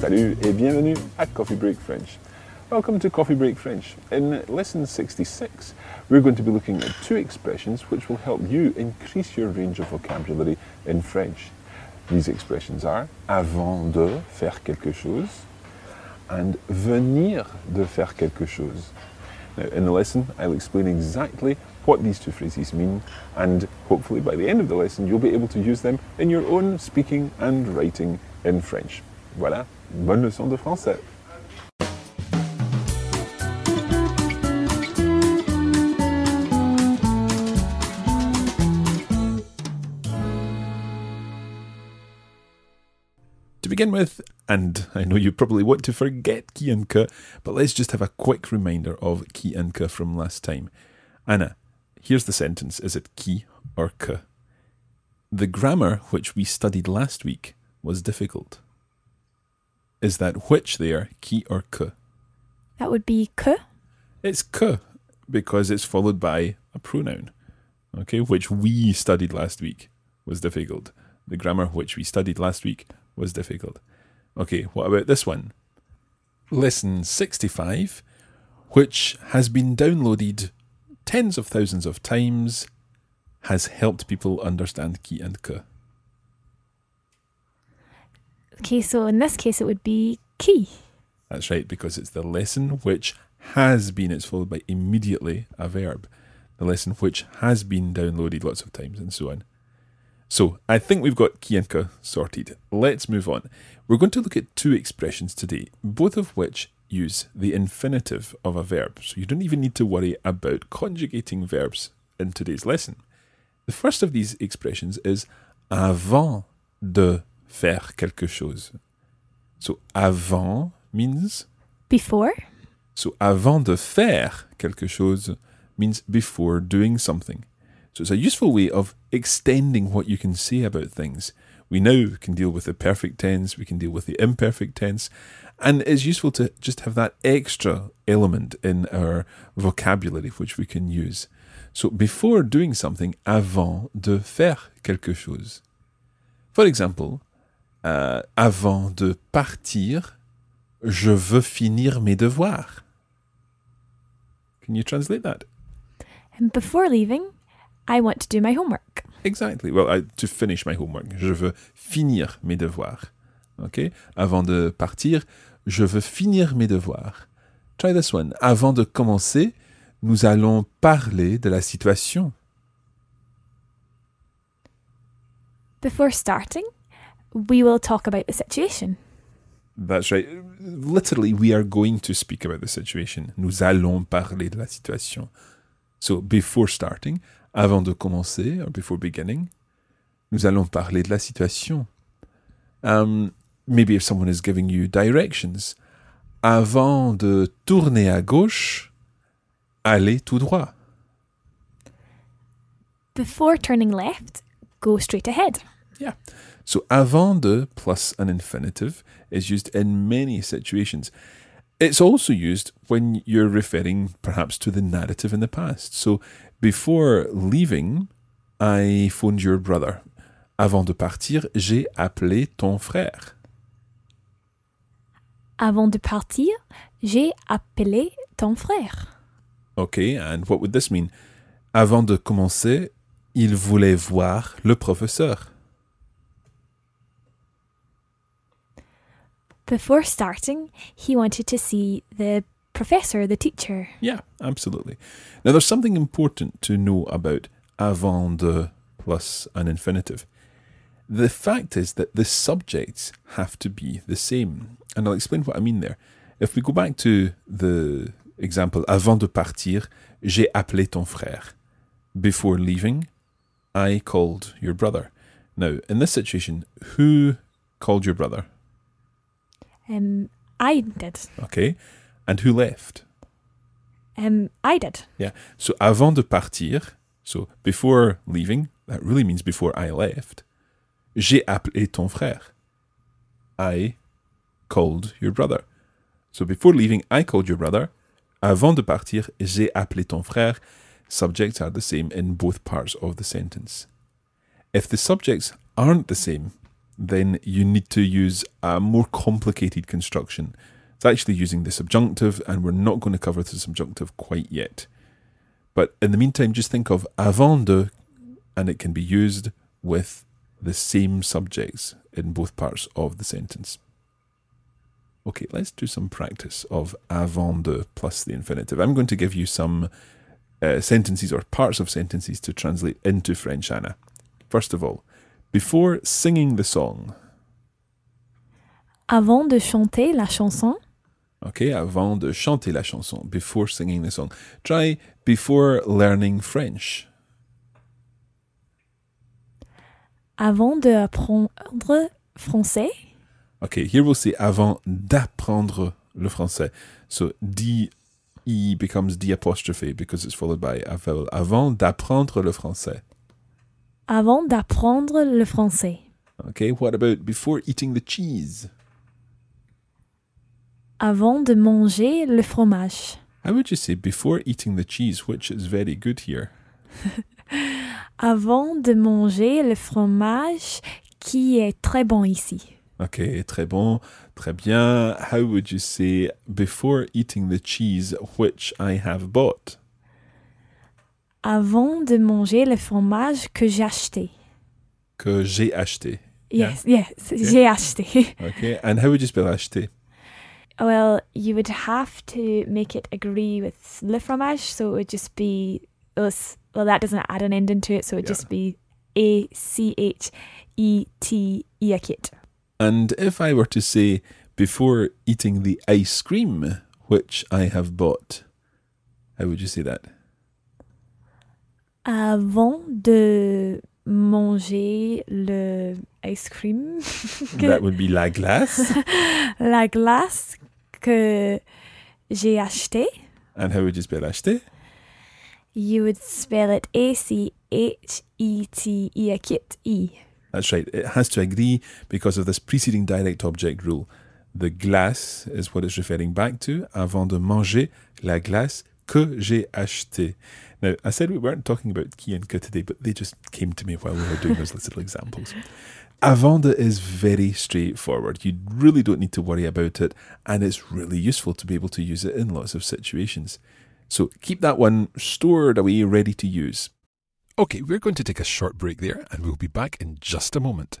Salut et bienvenue à Coffee Break French. Welcome to Coffee Break French. In lesson 66, we're going to be looking at two expressions which will help you increase your range of vocabulary in French. These expressions are avant de faire quelque chose and venir de faire quelque chose. Now, in the lesson, I'll explain exactly what these two phrases mean, and hopefully by the end of the lesson, you'll be able to use them in your own speaking and writing in French. Voilà, bonne leçon de français. To begin with, and I know you probably want to forget que, but let's just have a quick reminder of que from last time. Anna, here's the sentence. Is it qui or que? The grammar which we studied last week was difficult. Is that which there, qui or que? That would be que. It's que because it's followed by a pronoun, okay, which we studied last week was difficult. The grammar which we studied last week was difficult. Okay, what about this one? Lesson 65, which has been downloaded tens of thousands of times, has helped people understand qui and que. Okay, so in this case it would be qui. That's right, because it's the lesson which has been, it's followed by immediately a verb. The lesson which has been downloaded lots of times and so on. So I think we've got que sorted. Let's move on. We're going to look at two expressions today, both of which use the infinitive of a verb. So you don't even need to worry about conjugating verbs in today's lesson. The first of these expressions is avant de faire quelque chose. So avant means Before. so avant de faire quelque chose means before doing something. So it's a useful way of extending what you can say about things. We now can deal with the perfect tense, we can deal with the imperfect tense, and it's useful to just have that extra element in our vocabulary which we can use. So before doing something, avant de faire quelque chose. For example, uh, avant de partir, je veux finir mes devoirs. Can you translate that? And before leaving, I want to do my homework. Exactly. Well, I, to finish my homework, je veux finir mes devoirs. Okay? Avant de partir, je veux finir mes devoirs. Try this one. Avant de commencer, nous allons parler de la situation. Before starting, we will talk about the situation. That's right. Literally, we are going to speak about the situation. Nous allons parler de la situation. So, before starting, avant de commencer, or before beginning, nous allons parler de la situation. Um, maybe if someone is giving you directions, avant de tourner à gauche, allez tout droit. Before turning left, go straight ahead. Yeah. So avant de plus an infinitive is used in many situations. It's also used when you're referring perhaps to the narrative in the past. So, before leaving, I phoned your brother. Avant de partir, j'ai appelé ton frère. Avant de partir, j'ai appelé ton frère. Okay, and what would this mean? Avant de commencer, il voulait voir le professeur. Before starting, he wanted to see the professor, the teacher. Yeah, absolutely. Now, there's something important to know about avant de plus an infinitive. The fact is that the subjects have to be the same. And I'll explain what I mean there. If we go back to the example, avant de partir, j'ai appelé ton frère. Before leaving, I called your brother. Now, in this situation, who called your brother? Um, I did. Okay. And who left? Um, I did. Yeah. So avant de partir, so before leaving, that really means before I left, j'ai appelé ton frère. I called your brother. So before leaving, I called your brother. Avant de partir, j'ai appelé ton frère. Subjects are the same in both parts of the sentence. If the subjects aren't the same, then you need to use a more complicated construction. It's actually using the subjunctive, and we're not going to cover the subjunctive quite yet. But in the meantime, just think of avant de, and it can be used with the same subjects in both parts of the sentence. Okay, let's do some practice of avant de plus the infinitive. I'm going to give you some uh, sentences or parts of sentences to translate into French, Anna. First of all, before singing the song, Avant de chanter la chanson, okay, avant de chanter la chanson, before singing the song. Try before learning French. avant de apprendre français, Okay, here we'll say avant d'apprendre le français. So D E becomes D apostrophe because it's followed by a vowel. Avant d'apprendre le français. Avant d'apprendre le français, Okay, what about before eating the cheese? avant de manger le fromage, How would you say before eating the cheese, which is very good here? avant de manger le fromage qui est très bon ici, Okay, très bon, très bien. How would you say before eating the cheese, which I have bought? Avant de manger le fromage que j'ai acheté. Que j'ai acheté. Yeah. Yes, yes, j'ai acheté. Okay, and how would you spell acheté? Well, you would have to make it agree with le fromage, so it would just be us. Well, that doesn't add an ending to it, so it would Yeah. just be A C H E T E acute. And if I were to say before eating the ice cream, which I have bought, how would you say that? Avant de manger le ice cream, que- That would be la glace. la glace que j'ai acheté, and how would you spell acheté? you would spell it A C H E T E A kit E. That's right. It has to agree because of this preceding direct object rule. The glace is what it's referring back to. Avant de manger la glace que j'ai acheté. Now, I said we weren't talking about qui and que today, but they just came to me while we were doing those little examples. Avant de is very straightforward. You really don't need to worry about it, and it's really useful to be able to use it in lots of situations. So keep that one stored away, ready to use. Okay, we're going to take a short break there, and we'll be back in just a moment.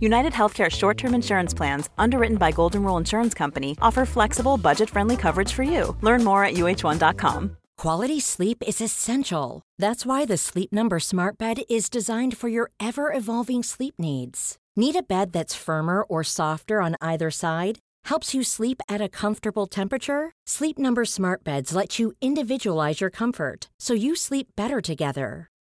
United Healthcare short term insurance plans, underwritten by Golden Rule Insurance Company, offer flexible, budget friendly coverage for you. Learn more at uh1.com. Quality sleep is essential. That's why the Sleep Number Smart Bed is designed for your ever evolving sleep needs. Need a bed that's firmer or softer on either side? Helps you sleep at a comfortable temperature? Sleep Number Smart Beds let you individualize your comfort so you sleep better together.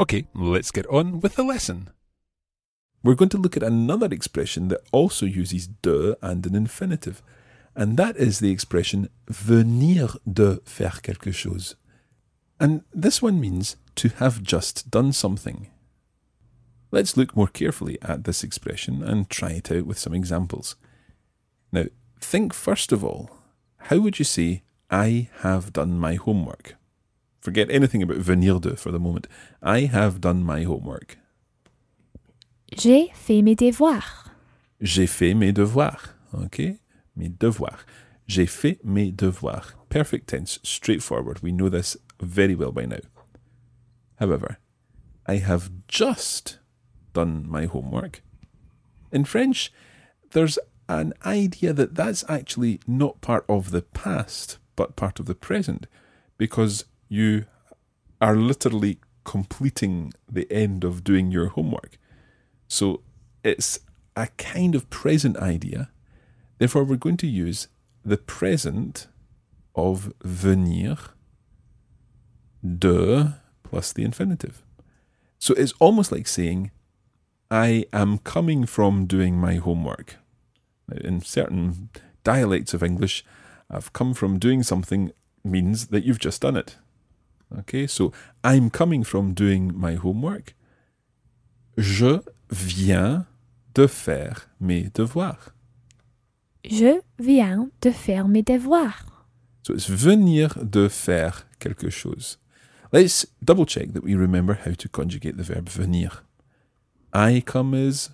Okay, let's get on with the lesson. We're going to look at another expression that also uses de and an infinitive, and that is the expression venir de faire quelque chose. And this one means to have just done something. Let's look more carefully at this expression and try it out with some examples. Now, think first of all, how would you say, I have done my homework? Forget anything about venir de for the moment. I have done my homework. J'ai fait mes devoirs. J'ai fait mes devoirs. Okay? Mes devoirs. J'ai fait mes devoirs. Perfect tense, straightforward. We know this very well by now. However, I have just done my homework. In French, there's an idea that that's actually not part of the past, but part of the present, because you are literally completing the end of doing your homework. So it's a kind of present idea. Therefore, we're going to use the present of venir de plus the infinitive. So it's almost like saying, I am coming from doing my homework. In certain dialects of English, I've come from doing something means that you've just done it. Okay, so I'm coming from doing my homework. Je viens de faire mes devoirs. Je viens de faire mes devoirs. So it's venir de faire quelque chose. Let's double check that we remember how to conjugate the verb venir. I come as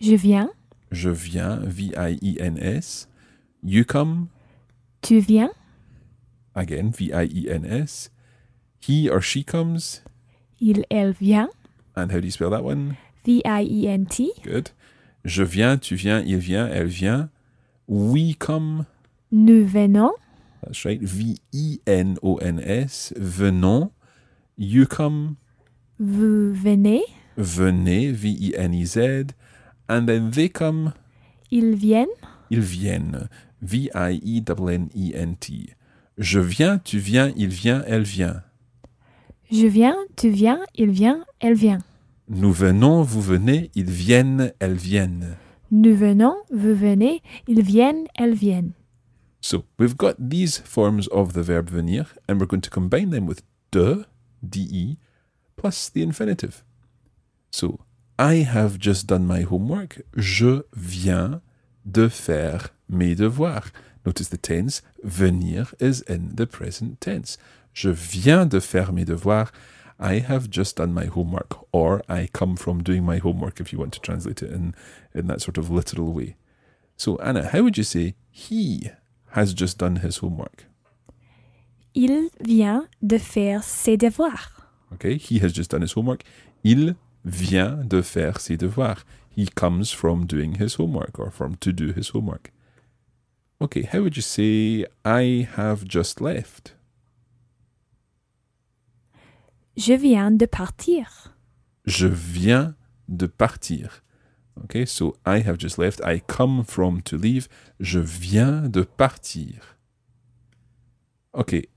Je viens, je viens, V-I-E-N-S. You come, tu viens, again, V-I-E-N-S. He or she comes, il, elle vient, and how do you spell that one? V-I-E-N-T. Good. Je viens, tu viens, il vient, elle vient. We come, Nous venons, that's right, V-I-N-O-N-S. Venons. You come, vous venez, venez, V-I-N-E-Z. And then they come, ils viennent, ils viennent, V-I-E-N-N-E-N-T. Je viens, tu viens, il vient, elle vient. Je viens, tu viens, il vient, elle vient. Nous venons, vous venez, ils viennent, elles viennent. Nous venons, vous venez, ils viennent, elles viennent. So we've got these forms of the verb venir, and we're going to combine them with de, de, plus the infinitive. So I have just done my homework. Je viens de faire mes devoirs. Notice the tense. Venir is in the present tense. Je viens de faire mes devoirs. I have just done my homework, or I come from doing my homework, if you want to translate it in, in that sort of literal way. So, Anna, how would you say he has just done his homework? Il vient de faire ses devoirs. Okay, he has just done his homework. Il vient de faire ses devoirs. He comes from doing his homework or from to do his homework. Okay, how would you say I have just left? Je viens de partir. Je viens de partir. Okay, so I have just left. I come from to leave. Je viens de partir. Okay,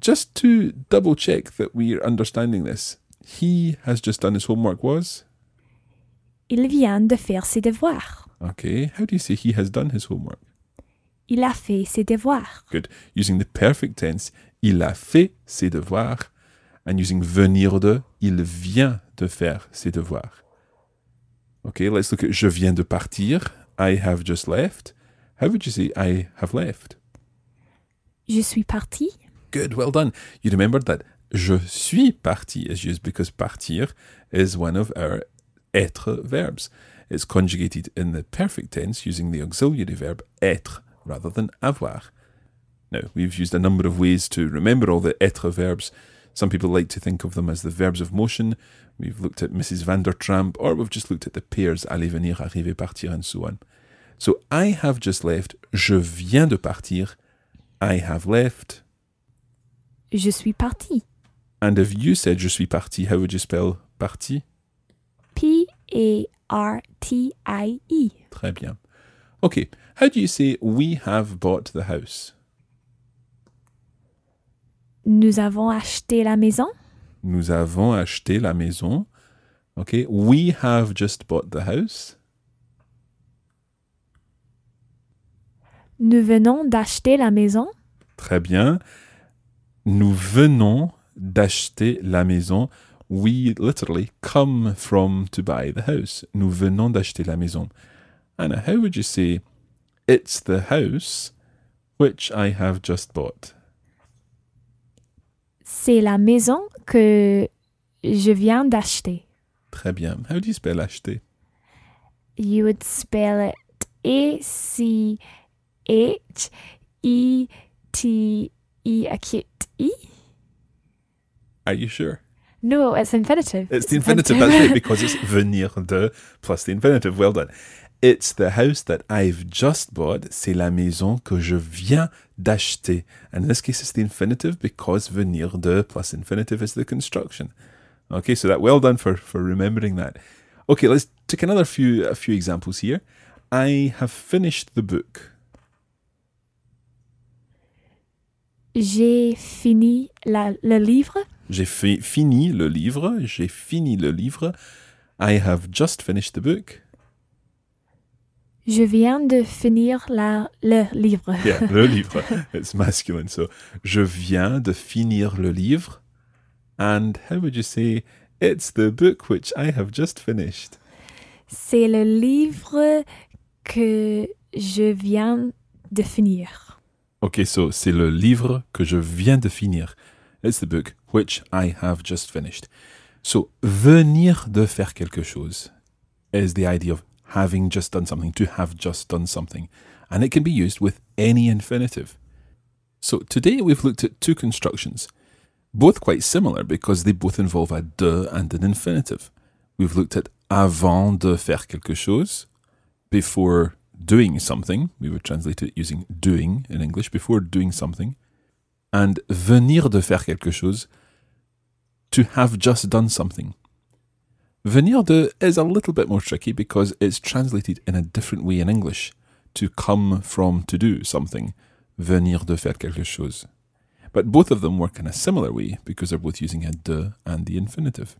just to double check that we're understanding this, he has just done his homework was? Il vient de faire ses devoirs. Okay, how do you say he has done his homework? Il a fait ses devoirs. Good. Using the perfect tense, il a fait ses devoirs. And using venir de, il vient de faire ses devoirs. Okay, let's look at je viens de partir. I have just left. How would you say I have left? Je suis parti. Good, well done. You remembered that je suis parti is used because partir is one of our être verbs. It's conjugated in the perfect tense using the auxiliary verb être rather than avoir. Now, we've used a number of ways to remember all the être verbs. Some people like to think of them as the verbs of motion. We've looked at Mrs. Vandertramp, or we've just looked at the pairs aller, venir, arriver, partir, and so on. So I have just left. Je viens de partir. I have left. Je suis parti. And if you said je suis parti, how would you spell parti? P A R T I E. Très bien. Okay, how do you say we have bought the house? Nous avons acheté la maison. Nous avons acheté la maison. Okay, we have just bought the house. Nous venons d'acheter la maison. Très bien. Nous venons d'acheter la maison. We literally come from to buy the house. Nous venons d'acheter la maison. Anna, how would you say it's the house which I have just bought? C'est la maison que je viens d'acheter. Très bien. How do you spell acheter? You would spell it A C H E T E acute E? Are you sure? No, it's infinitive. It's the infinitive, that's right, because it's venir de plus the infinitive. Well done. It's the house that I've just bought. C'est la maison que je viens d'acheter. And in this case, it's the infinitive because venir de plus infinitive is the construction. Okay, so that well done for, for remembering that. Okay, let's take another few a few examples here. I have finished the book. J'ai fini la- le livre. J'ai fi- fini le livre. J'ai fini le livre. I have just finished the book. Je viens de finir la, le livre. Yeah, le livre. It's masculine. So, je viens de finir le livre. And how would you say it's the book which I have just finished? C'est le livre que je viens de finir. Okay, so c'est le livre que je viens de finir. It's the book which I have just finished. So, venir de faire quelque chose is the idea of having just done something, to have just done something. And it can be used with any infinitive. So, today we've looked at two constructions, both quite similar because they both involve a de and an infinitive. We've looked at avant de faire quelque chose, before doing something. We would translate it using doing in English, before doing something. And venir de faire quelque chose, to have just done something. Venir de is a little bit more tricky because it's translated in a different way in English. To come from to do something. Venir de faire quelque chose. But both of them work in a similar way because they're both using a de and the infinitive.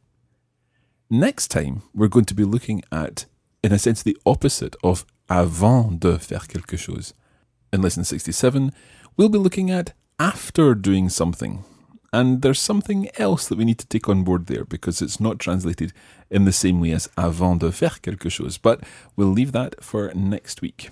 Next time, we're going to be looking at, in a sense, the opposite of avant de faire quelque chose. In lesson 67, we'll be looking at after doing something. And there's something else that we need to take on board there because it's not translated in the same way as avant de faire quelque chose. But we'll leave that for next week.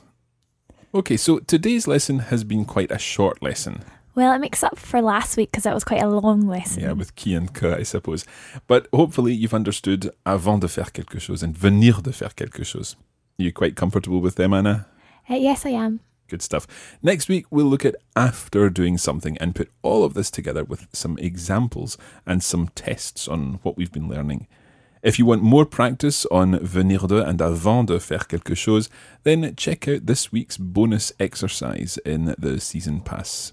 Okay, so today's lesson has been quite a short lesson. Well, it makes up for last week because that was quite a long lesson. Yeah, with qui and que, I suppose. But hopefully you've understood avant de faire quelque chose and venir de faire quelque chose. Are you quite comfortable with them, Anna? Uh, yes, I am. Good stuff. Next week, we'll look at after doing something and put all of this together with some examples and some tests on what we've been learning. If you want more practice on venir de and avant de faire quelque chose, then check out this week's bonus exercise in the season pass.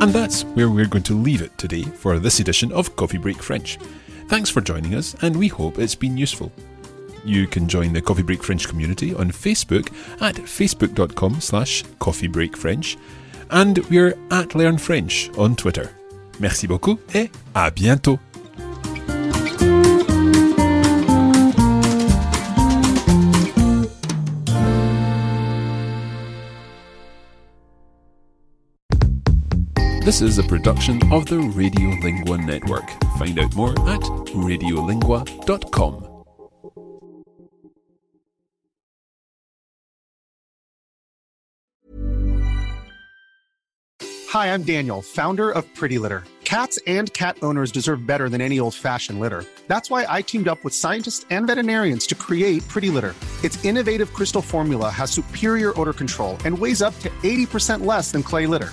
And that's where we're going to leave it today for this edition of Coffee Break French. Thanks for joining us, and we hope it's been useful. You can join the Coffee Break French community on Facebook at facebook.com slash coffeebreakfrench and we're at Learn French on Twitter. Merci beaucoup et à bientôt. This is a production of the Radiolingua Network. Find out more at radiolingua.com. Hi, I'm Daniel, founder of Pretty Litter. Cats and cat owners deserve better than any old fashioned litter. That's why I teamed up with scientists and veterinarians to create Pretty Litter. Its innovative crystal formula has superior odor control and weighs up to 80% less than clay litter.